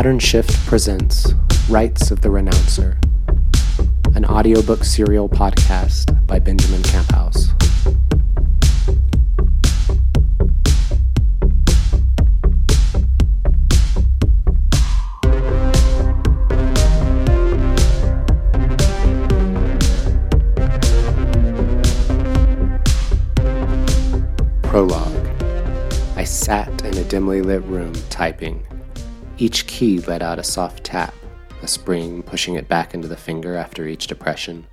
Pattern Shift presents Rights of the Renouncer, an audiobook serial podcast by Benjamin Camphouse. Prologue. I sat in a dimly lit room typing. Each key let out a soft tap, a spring pushing it back into the finger after each depression,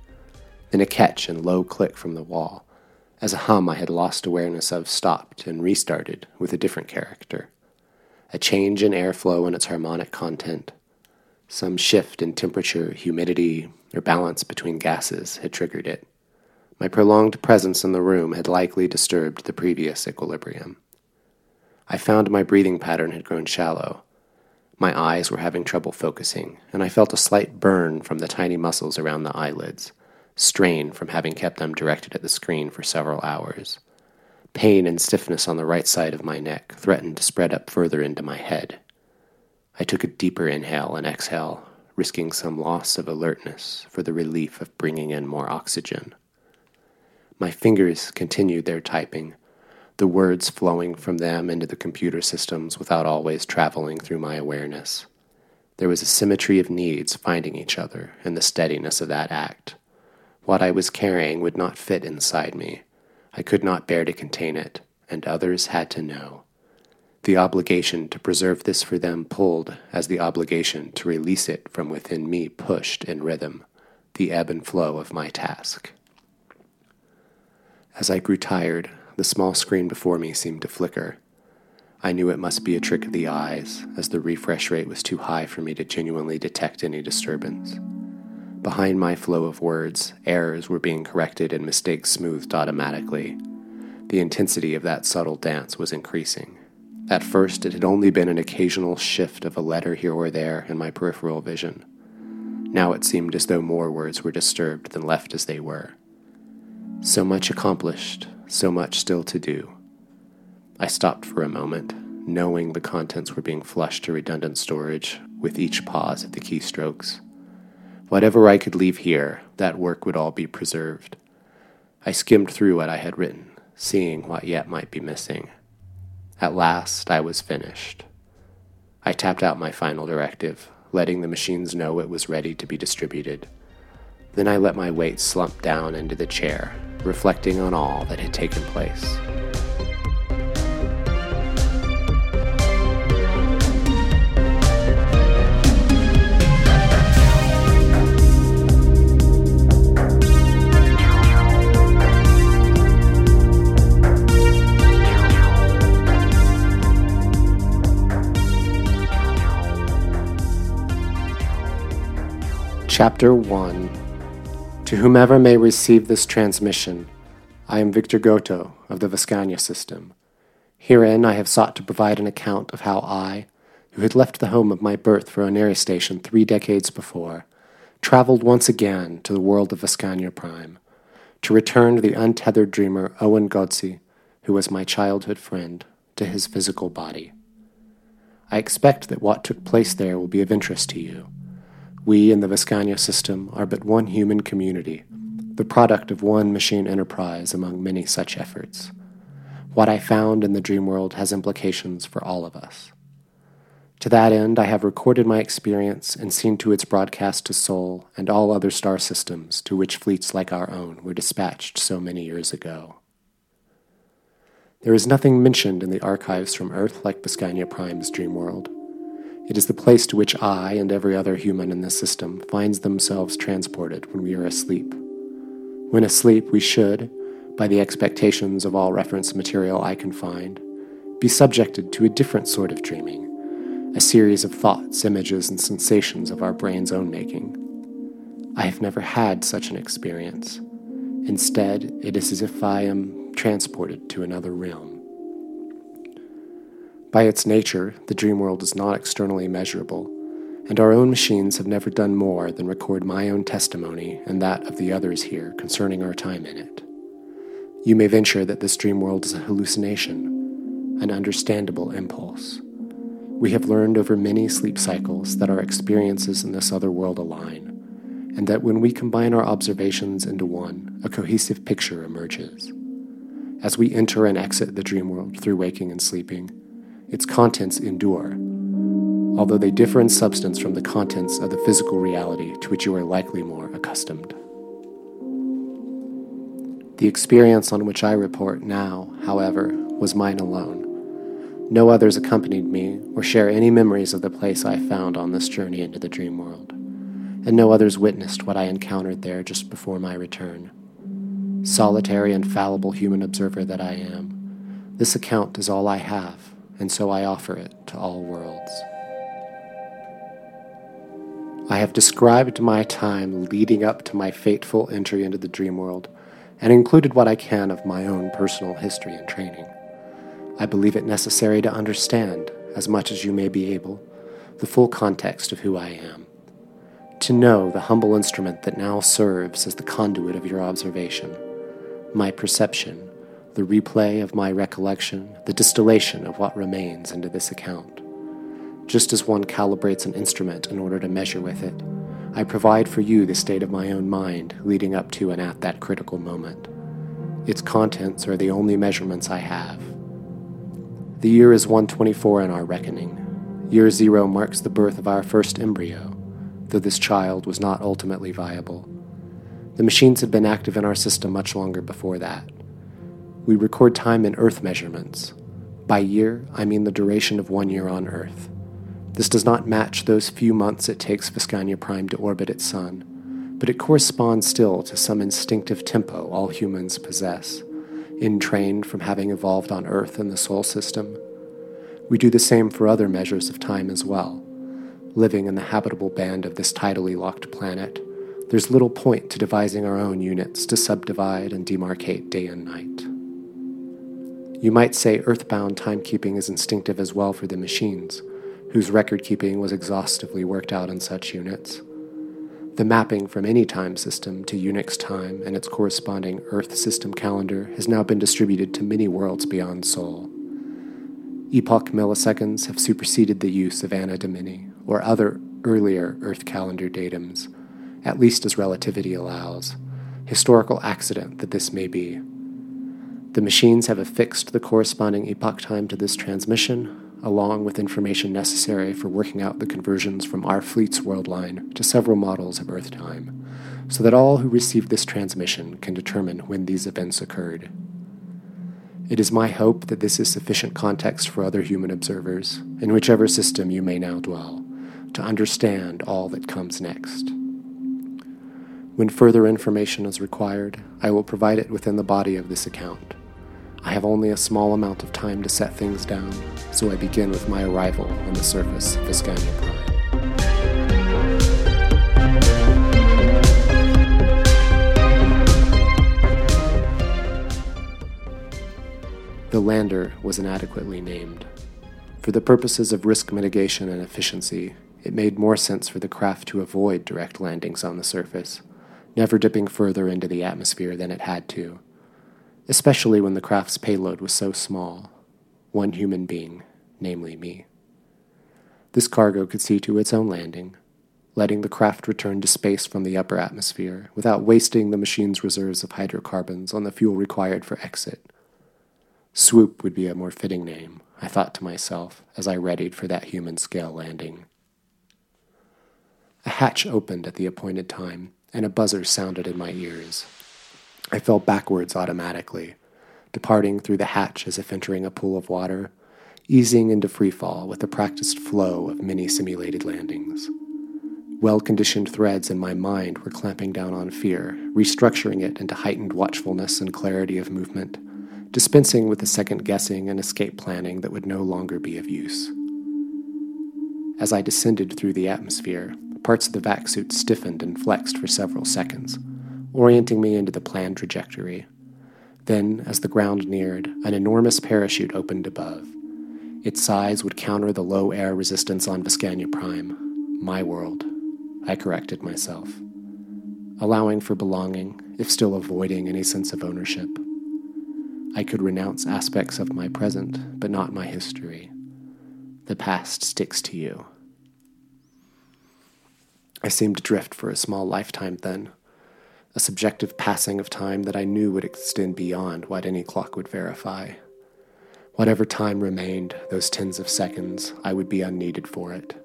then a catch and low click from the wall, as a hum I had lost awareness of stopped and restarted with a different character. A change in airflow and its harmonic content. Some shift in temperature, humidity, or balance between gases had triggered it. My prolonged presence in the room had likely disturbed the previous equilibrium. I found my breathing pattern had grown shallow. My eyes were having trouble focusing, and I felt a slight burn from the tiny muscles around the eyelids, strain from having kept them directed at the screen for several hours. Pain and stiffness on the right side of my neck threatened to spread up further into my head. I took a deeper inhale and exhale, risking some loss of alertness for the relief of bringing in more oxygen. My fingers continued their typing, the words flowing from them into the computer systems without always traveling through my awareness. There was a symmetry of needs finding each other in the steadiness of that act. What I was carrying would not fit inside me. I could not bear to contain it, and others had to know. The obligation to preserve this for them pulled as the obligation to release it from within me pushed in rhythm, the ebb and flow of my task. As I grew tired, the small screen before me seemed to flicker. I knew it must be a trick of the eyes, as the refresh rate was too high for me to genuinely detect any disturbance. Behind my flow of words, errors were being corrected and mistakes smoothed automatically. The intensity of that subtle dance was increasing. At first, it had only been an occasional shift of a letter here or there in my peripheral vision. Now it seemed as though more words were disturbed than left as they were. So much accomplished, so much still to do. I stopped for a moment, knowing the contents were being flushed to redundant storage with each pause at the keystrokes. Whatever I could leave here, that work would all be preserved. I skimmed through what I had written, seeing what yet might be missing. At last, I was finished. I tapped out my final directive, letting the machines know it was ready to be distributed. Then I let my weight slump down into the chair reflecting on all that had taken place. Chapter 1 to whomever may receive this transmission, I am Victor Goto of the Veskania system. Herein I have sought to provide an account of how I, who had left the home of my birth for Oneri Station three decades before, traveled once again to the world of Veskania Prime, to return the untethered dreamer Owen Godsey, who was my childhood friend, to his physical body. I expect that what took place there will be of interest to you we in the Veskania system are but one human community, the product of one machine enterprise among many such efforts. What I found in the dream world has implications for all of us. To that end, I have recorded my experience and seen to its broadcast to Sol and all other star systems to which fleets like our own were dispatched so many years ago. There is nothing mentioned in the archives from Earth like Veskania Prime's dream world. It is the place to which I and every other human in this system finds themselves transported when we are asleep. When asleep, we should, by the expectations of all reference material I can find, be subjected to a different sort of dreaming, a series of thoughts, images, and sensations of our brain's own making. I have never had such an experience. Instead, it is as if I am transported to another realm. By its nature, the dream world is not externally measurable, and our own machines have never done more than record my own testimony and that of the others here concerning our time in it. You may venture that this dream world is a hallucination, an understandable impulse. We have learned over many sleep cycles that our experiences in this other world align, and that when we combine our observations into one, a cohesive picture emerges. As we enter and exit the dream world through waking and sleeping, its contents endure, although they differ in substance from the contents of the physical reality to which you are likely more accustomed. The experience on which I report now, however, was mine alone. No others accompanied me or share any memories of the place I found on this journey into the dream world, and no others witnessed what I encountered there just before my return. Solitary and fallible human observer that I am, this account is all I have, and so I offer it to all worlds. I have described my time leading up to my fateful entry into the dream world and included what I can of my own personal history and training. I believe it necessary to understand, as much as you may be able, the full context of who I am. To know the humble instrument that now serves as the conduit of your observation, my perception, the replay of my recollection, the distillation of what remains into this account. Just as one calibrates an instrument in order to measure with it, I provide for you the state of my own mind leading up to and at that critical moment. Its contents are the only measurements I have. The year is 124 in our reckoning. Year zero marks the birth of our first embryo, though this child was not ultimately viable. The machines had been active in our system much longer before that. We record time in Earth measurements. By year, I mean the duration of one year on Earth. This does not match those few months it takes Veskania Prime to orbit its sun, but it corresponds still to some instinctive tempo all humans possess, entrained from having evolved on Earth and the Sol system. We do the same for other measures of time as well. Living in the habitable band of this tidally locked planet, there's little point to devising our own units to subdivide and demarcate day and night. You might say earthbound timekeeping is instinctive as well for the machines whose record keeping was exhaustively worked out in such units. The mapping from any time system to Unix time and its corresponding Earth system calendar has now been distributed to many worlds beyond Sol. Epoch milliseconds have superseded the use of Anno Domini or other earlier Earth calendar datums, at least as relativity allows, historical accident that this may be. The machines have affixed the corresponding epoch time to this transmission, along with information necessary for working out the conversions from our fleet's world line to several models of Earth time, so that all who receive this transmission can determine when these events occurred. It is my hope that this is sufficient context for other human observers, in whichever system you may now dwell, to understand all that comes next. When further information is required, I will provide it within the body of this account. I have only a small amount of time to set things down, so I begin with my arrival on the surface of Veskania Prime. The lander was inadequately named. For the purposes of risk mitigation and efficiency, it made more sense for the craft to avoid direct landings on the surface, never dipping further into the atmosphere than it had to especially when the craft's payload was so small one human being, namely me. This cargo could see to its own landing, letting the craft return to space from the upper atmosphere without wasting the machine's reserves of hydrocarbons on the fuel required for exit. Swoop would be a more fitting name, I thought to myself as I readied for that human scale landing. A hatch opened at the appointed time, and a buzzer sounded in my ears. I fell backwards automatically, departing through the hatch as if entering a pool of water, easing into free fall with the practiced flow of many simulated landings. Well conditioned threads in my mind were clamping down on fear, restructuring it into heightened watchfulness and clarity of movement, dispensing with the second guessing and escape planning that would no longer be of use. As I descended through the atmosphere, parts of the vac suit stiffened and flexed for several seconds orienting me into the planned trajectory. Then, as the ground neared, an enormous parachute opened above. Its size would counter the low air resistance on Veskania Prime. My world. I corrected myself. Allowing for belonging, if still avoiding any sense of ownership. I could renounce aspects of my present, but not my history. The past sticks to you. I seemed to drift for a small lifetime then, a subjective passing of time that I knew would extend beyond what any clock would verify. Whatever time remained, those tens of seconds, I would be unneeded for it.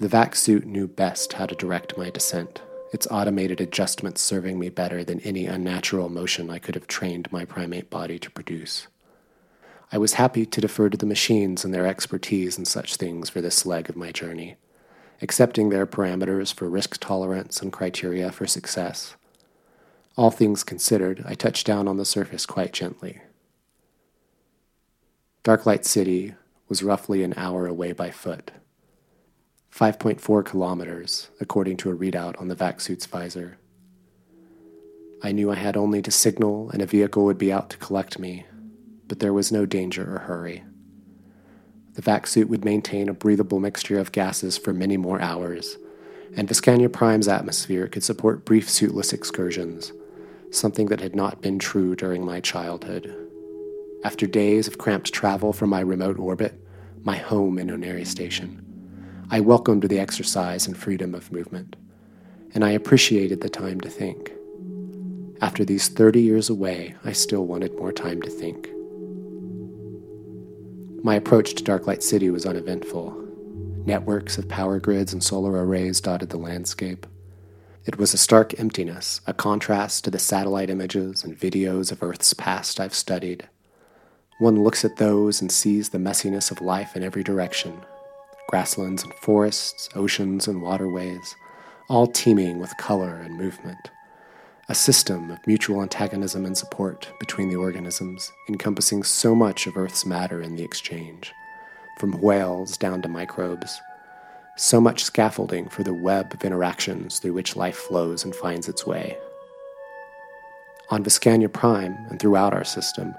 The vac suit knew best how to direct my descent, its automated adjustments serving me better than any unnatural motion I could have trained my primate body to produce. I was happy to defer to the machines and their expertise in such things for this leg of my journey, accepting their parameters for risk tolerance and criteria for success. All things considered, I touched down on the surface quite gently. Darklight City was roughly an hour away by foot. 5.4 kilometers, according to a readout on the vac suit's visor. I knew I had only to signal and a vehicle would be out to collect me, but there was no danger or hurry. The vac suit would maintain a breathable mixture of gases for many more hours, and Veskania Prime's atmosphere could support brief suitless excursions, something that had not been true during my childhood. After days of cramped travel from my remote orbit, my home in Oneri Station, I welcomed the exercise and freedom of movement, and I appreciated the time to think. After these 30 years away, I still wanted more time to think. My approach to Darklight City was uneventful. Networks of power grids and solar arrays dotted the landscape. It was a stark emptiness, a contrast to the satellite images and videos of Earth's past I've studied. One looks at those and sees the messiness of life in every direction, grasslands and forests, oceans and waterways, all teeming with color and movement. A system of mutual antagonism and support between the organisms, encompassing so much of Earth's matter in the exchange, from whales down to microbes. So much scaffolding for the web of interactions through which life flows and finds its way. On Veskania Prime and throughout our system,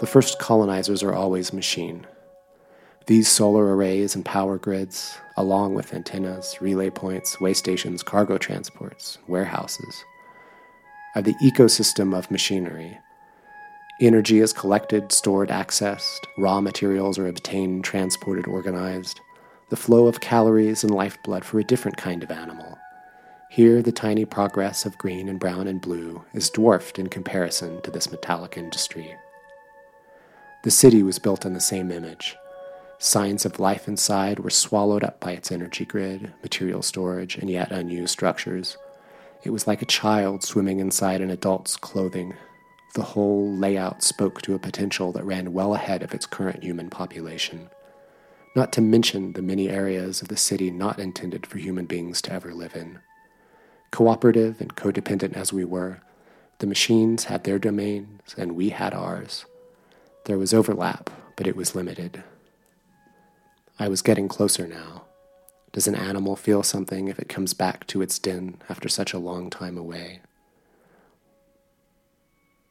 the first colonizers are always machine, these solar arrays and power grids, along with antennas, relay points, way stations, cargo transports, warehouses, are the ecosystem of machinery. Energy is collected, stored, accessed, raw materials are obtained, transported, organized, the flow of calories and lifeblood for a different kind of animal. Here, the tiny progress of green and brown and blue is dwarfed in comparison to this metallic industry. The city was built in the same image Signs of life inside were swallowed up by its energy grid, material storage, and yet unused structures. It was like a child swimming inside an adult's clothing. The whole layout spoke to a potential that ran well ahead of its current human population. Not to mention the many areas of the city not intended for human beings to ever live in. Cooperative and codependent as we were, the machines had their domains and we had ours. There was overlap, but it was limited. I was getting closer now. Does an animal feel something if it comes back to its den after such a long time away?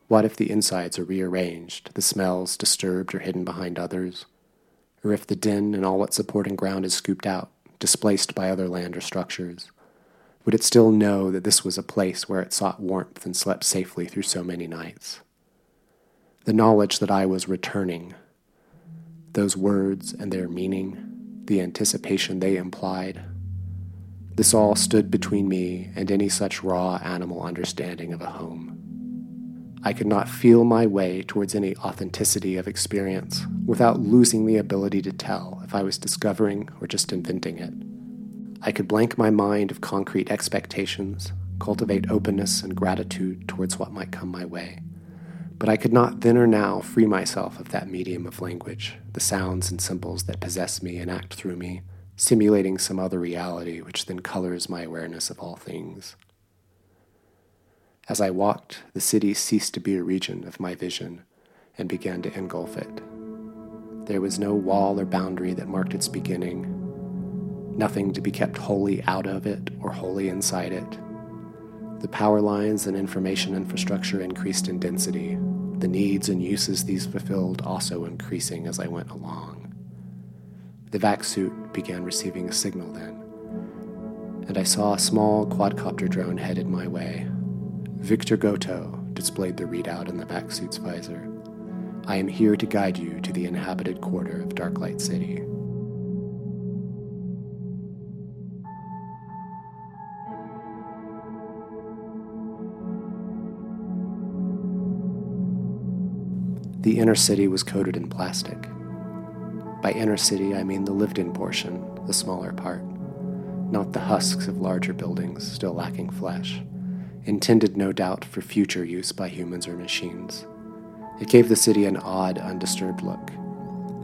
What if the insides are rearranged, the smells disturbed or hidden behind others? Or if the den and all its supporting ground is scooped out, displaced by other land or structures? Would it still know that this was a place where it sought warmth and slept safely through so many nights? The knowledge that I was returning those words and their meaning, the anticipation they implied. This all stood between me and any such raw animal understanding of a home. I could not feel my way towards any authenticity of experience without losing the ability to tell if I was discovering or just inventing it. I could blank my mind of concrete expectations, cultivate openness and gratitude towards what might come my way but I could not then or now free myself of that medium of language, the sounds and symbols that possess me and act through me, simulating some other reality which then colors my awareness of all things. As I walked, the city ceased to be a region of my vision and began to engulf it. There was no wall or boundary that marked its beginning, nothing to be kept wholly out of it or wholly inside it. The power lines and information infrastructure increased in density, the needs and uses these fulfilled also increasing as I went along. The vac suit began receiving a signal then, and I saw a small quadcopter drone headed my way. Victor Goto displayed the readout in the vac suit's visor. I am here to guide you to the inhabited quarter of Darklight City. The inner city was coated in plastic. By inner city, I mean the lived in portion, the smaller part, not the husks of larger buildings still lacking flesh intended no doubt for future use by humans or machines. It gave the city an odd, undisturbed look.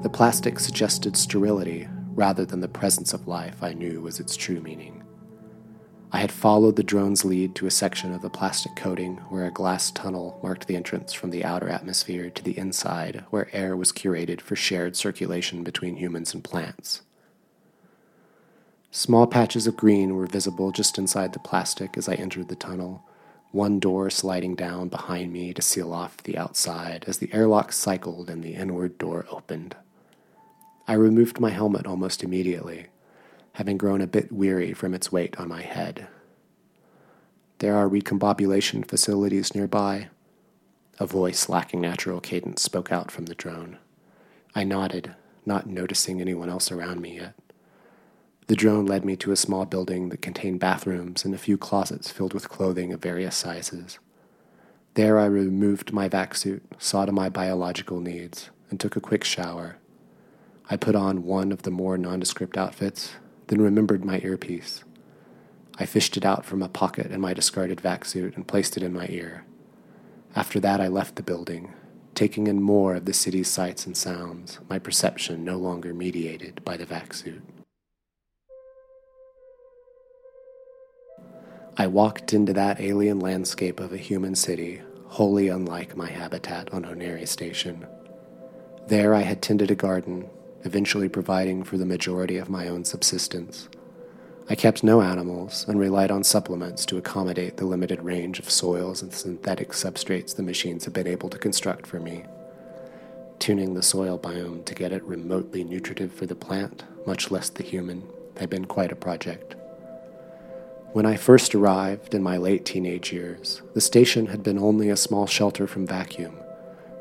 The plastic suggested sterility rather than the presence of life I knew was its true meaning. I had followed the drone's lead to a section of the plastic coating where a glass tunnel marked the entrance from the outer atmosphere to the inside, where air was curated for shared circulation between humans and plants. Small patches of green were visible just inside the plastic as I entered the tunnel, one door sliding down behind me to seal off the outside as the airlock cycled and the inward door opened. I removed my helmet almost immediately, having grown a bit weary from its weight on my head. There are recombobulation facilities nearby. A voice lacking natural cadence spoke out from the drone. I nodded, not noticing anyone else around me yet. The drone led me to a small building that contained bathrooms and a few closets filled with clothing of various sizes. There I removed my vac suit, saw to my biological needs, and took a quick shower. I put on one of the more nondescript outfits, then remembered my earpiece. I fished it out from a pocket in my discarded vac suit and placed it in my ear. After that, I left the building, taking in more of the city's sights and sounds, my perception no longer mediated by the vac suit. I walked into that alien landscape of a human city, wholly unlike my habitat on Oneri Station. There I had tended a garden, eventually providing for the majority of my own subsistence. I kept no animals and relied on supplements to accommodate the limited range of soils and synthetic substrates the machines had been able to construct for me. Tuning the soil biome to get it remotely nutritive for the plant, much less the human, had been quite a project. When I first arrived in my late teenage years, the station had been only a small shelter from vacuum,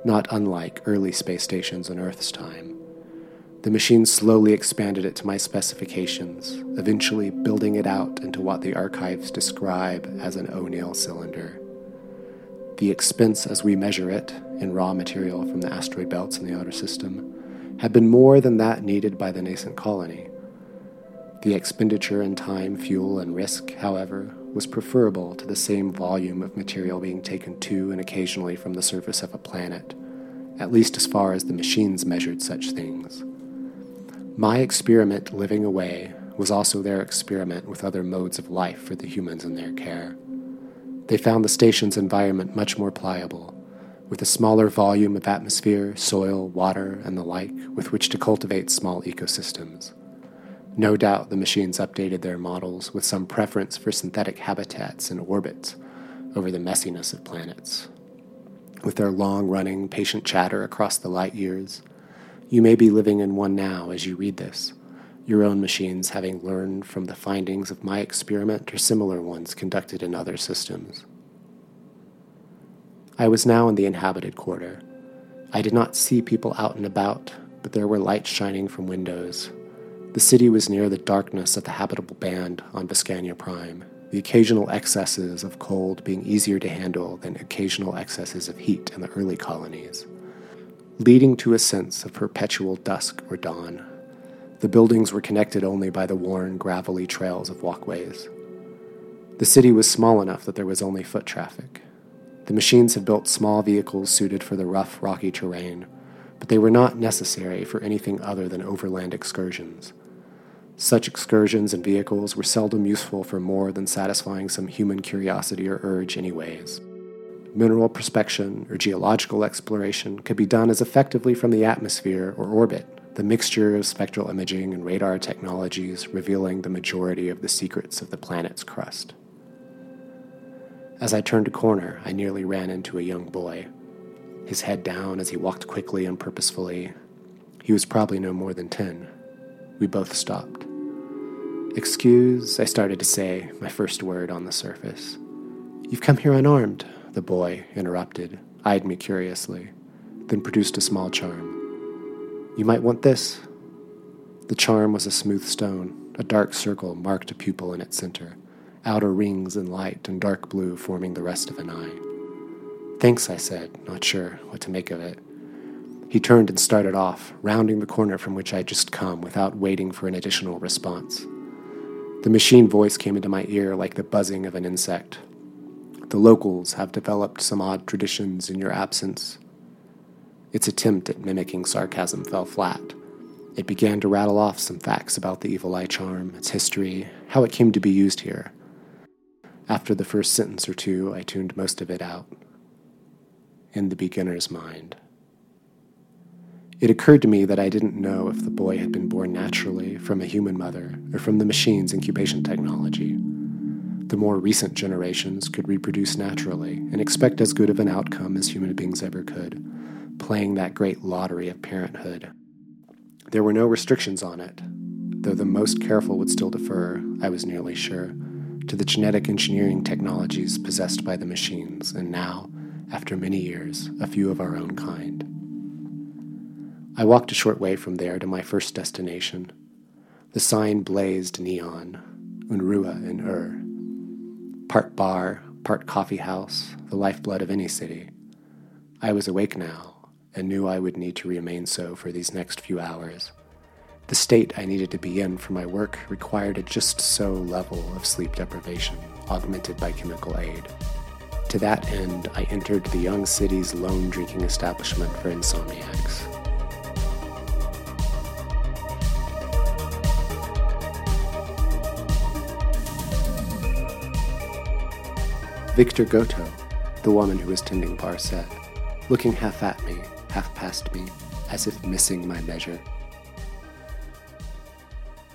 not unlike early space stations in Earth's time. The machine slowly expanded it to my specifications, eventually building it out into what the archives describe as an O'Neill cylinder. The expense as we measure it, in raw material from the asteroid belts in the outer system, had been more than that needed by the nascent colony. The expenditure in time, fuel, and risk, however, was preferable to the same volume of material being taken to and occasionally from the surface of a planet, at least as far as the machines measured such things. My experiment living away was also their experiment with other modes of life for the humans in their care. They found the station's environment much more pliable, with a smaller volume of atmosphere, soil, water, and the like with which to cultivate small ecosystems. No doubt the machines updated their models with some preference for synthetic habitats and orbits over the messiness of planets. With their long running, patient chatter across the light years, you may be living in one now as you read this, your own machines having learned from the findings of my experiment or similar ones conducted in other systems. I was now in the inhabited quarter. I did not see people out and about, but there were lights shining from windows, the city was near the darkness of the habitable band on Veskania Prime, the occasional excesses of cold being easier to handle than occasional excesses of heat in the early colonies, leading to a sense of perpetual dusk or dawn. The buildings were connected only by the worn, gravelly trails of walkways. The city was small enough that there was only foot traffic. The machines had built small vehicles suited for the rough, rocky terrain, but they were not necessary for anything other than overland excursions. Such excursions and vehicles were seldom useful for more than satisfying some human curiosity or urge, anyways. Mineral prospection or geological exploration could be done as effectively from the atmosphere or orbit, the mixture of spectral imaging and radar technologies revealing the majority of the secrets of the planet's crust. As I turned a corner, I nearly ran into a young boy. His head down as he walked quickly and purposefully. He was probably no more than ten. We both stopped. Excuse, I started to say, my first word on the surface. You've come here unarmed, the boy interrupted, eyed me curiously, then produced a small charm. You might want this. The charm was a smooth stone, a dark circle marked a pupil in its center, outer rings in light and dark blue forming the rest of an eye. Thanks, I said, not sure what to make of it. He turned and started off, rounding the corner from which I had just come without waiting for an additional response. The machine voice came into my ear like the buzzing of an insect. The locals have developed some odd traditions in your absence. Its attempt at mimicking sarcasm fell flat. It began to rattle off some facts about the evil eye charm, its history, how it came to be used here. After the first sentence or two, I tuned most of it out. In the beginner's mind. It occurred to me that I didn't know if the boy had been born naturally from a human mother or from the machine's incubation technology. The more recent generations could reproduce naturally and expect as good of an outcome as human beings ever could, playing that great lottery of parenthood. There were no restrictions on it, though the most careful would still defer, I was nearly sure, to the genetic engineering technologies possessed by the machines, and now, after many years, a few of our own kind. I walked a short way from there to my first destination. The sign blazed neon, Unrua in Ur. Part bar, part coffee house, the lifeblood of any city. I was awake now, and knew I would need to remain so for these next few hours. The state I needed to be in for my work required a just so level of sleep deprivation, augmented by chemical aid. To that end, I entered the young city's lone drinking establishment for insomniacs. Victor Goto, the woman who was tending bar, said, looking half at me, half past me, as if missing my measure.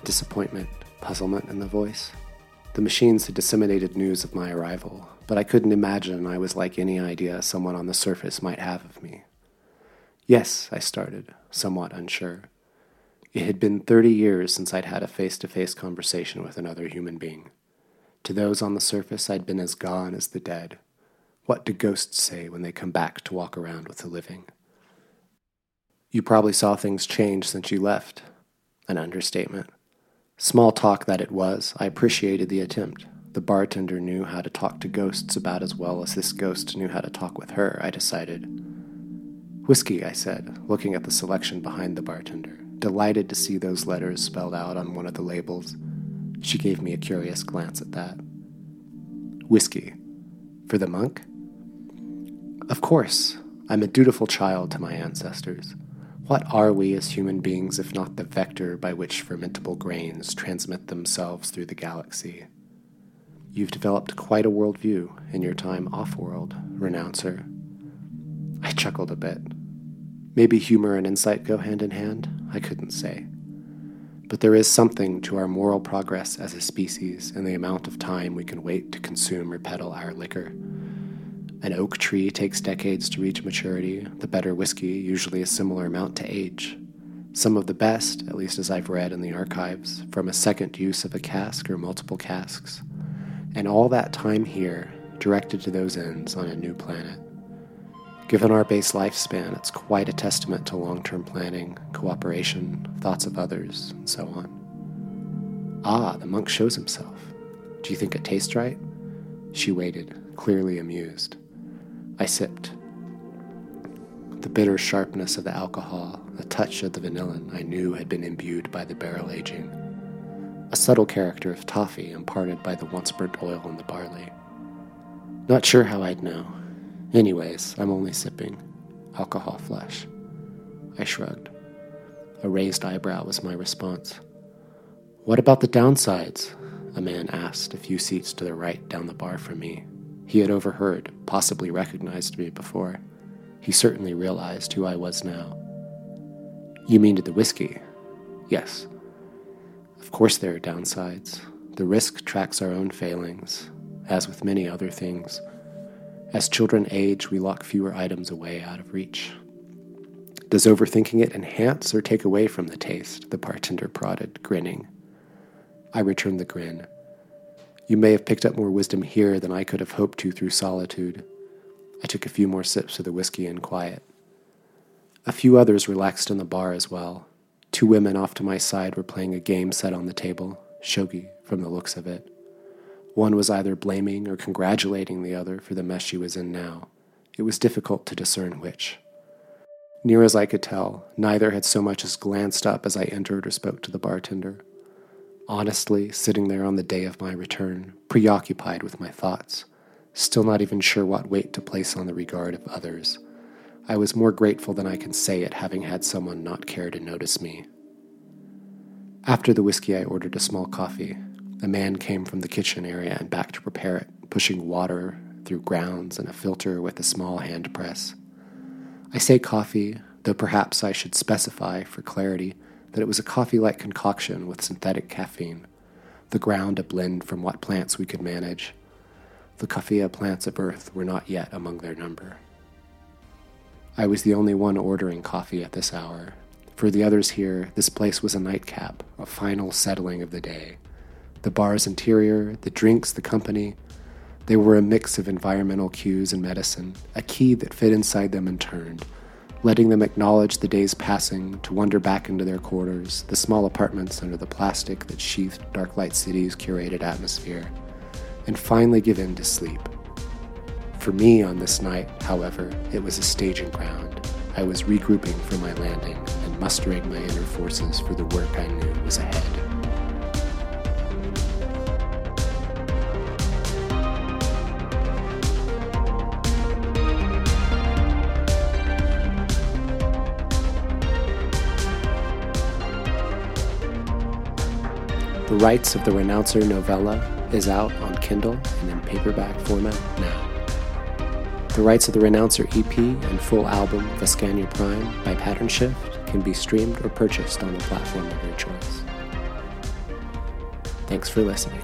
Disappointment, puzzlement in the voice. The machines had disseminated news of my arrival, but I couldn't imagine I was like any idea someone on the surface might have of me. Yes, I started, somewhat unsure. It had been thirty years since I'd had a face to face conversation with another human being. To those on the surface, I'd been as gone as the dead. What do ghosts say when they come back to walk around with the living? You probably saw things change since you left. An understatement. Small talk that it was, I appreciated the attempt. The bartender knew how to talk to ghosts about as well as this ghost knew how to talk with her, I decided. Whiskey, I said, looking at the selection behind the bartender, delighted to see those letters spelled out on one of the labels. She gave me a curious glance at that. Whiskey. For the monk? Of course. I'm a dutiful child to my ancestors. What are we as human beings if not the vector by which fermentable grains transmit themselves through the galaxy? You've developed quite a worldview in your time off world, renouncer. I chuckled a bit. Maybe humor and insight go hand in hand? I couldn't say. But there is something to our moral progress as a species in the amount of time we can wait to consume or peddle our liquor. An oak tree takes decades to reach maturity, the better whiskey, usually a similar amount to age. Some of the best, at least as I've read in the archives, from a second use of a cask or multiple casks. And all that time here, directed to those ends on a new planet. Given our base lifespan, it's quite a testament to long term planning, cooperation, thoughts of others, and so on. Ah, the monk shows himself. Do you think it tastes right? She waited, clearly amused. I sipped. The bitter sharpness of the alcohol, a touch of the vanillin I knew had been imbued by the barrel aging. A subtle character of toffee imparted by the once burnt oil in the barley. Not sure how I'd know. Anyways, I'm only sipping alcohol flesh. I shrugged. A raised eyebrow was my response. What about the downsides? A man asked a few seats to the right down the bar from me. He had overheard, possibly recognized me before. He certainly realized who I was now. You mean to the whiskey? Yes. Of course, there are downsides. The risk tracks our own failings, as with many other things. As children age, we lock fewer items away out of reach. Does overthinking it enhance or take away from the taste? The bartender prodded, grinning. I returned the grin. You may have picked up more wisdom here than I could have hoped to through solitude. I took a few more sips of the whiskey in quiet. A few others relaxed in the bar as well. Two women off to my side were playing a game set on the table, shogi from the looks of it. One was either blaming or congratulating the other for the mess she was in now. It was difficult to discern which. Near as I could tell, neither had so much as glanced up as I entered or spoke to the bartender. Honestly, sitting there on the day of my return, preoccupied with my thoughts, still not even sure what weight to place on the regard of others, I was more grateful than I can say at having had someone not care to notice me. After the whiskey, I ordered a small coffee. A man came from the kitchen area and back to prepare it, pushing water through grounds and a filter with a small hand press. I say coffee, though perhaps I should specify, for clarity, that it was a coffee like concoction with synthetic caffeine, the ground a blend from what plants we could manage. The coffea plants of Earth were not yet among their number. I was the only one ordering coffee at this hour. For the others here, this place was a nightcap, a final settling of the day. The bar's interior, the drinks, the company, they were a mix of environmental cues and medicine, a key that fit inside them and turned, letting them acknowledge the days passing, to wander back into their quarters, the small apartments under the plastic that sheathed Dark Light City's curated atmosphere, and finally give in to sleep. For me on this night, however, it was a staging ground. I was regrouping for my landing and mustering my inner forces for the work I knew was ahead. The Rights of the Renouncer novella is out on Kindle and in paperback format now. The Rights of the Renouncer EP and full album Veskania Prime by Pattern Shift can be streamed or purchased on the platform of your choice. Thanks for listening.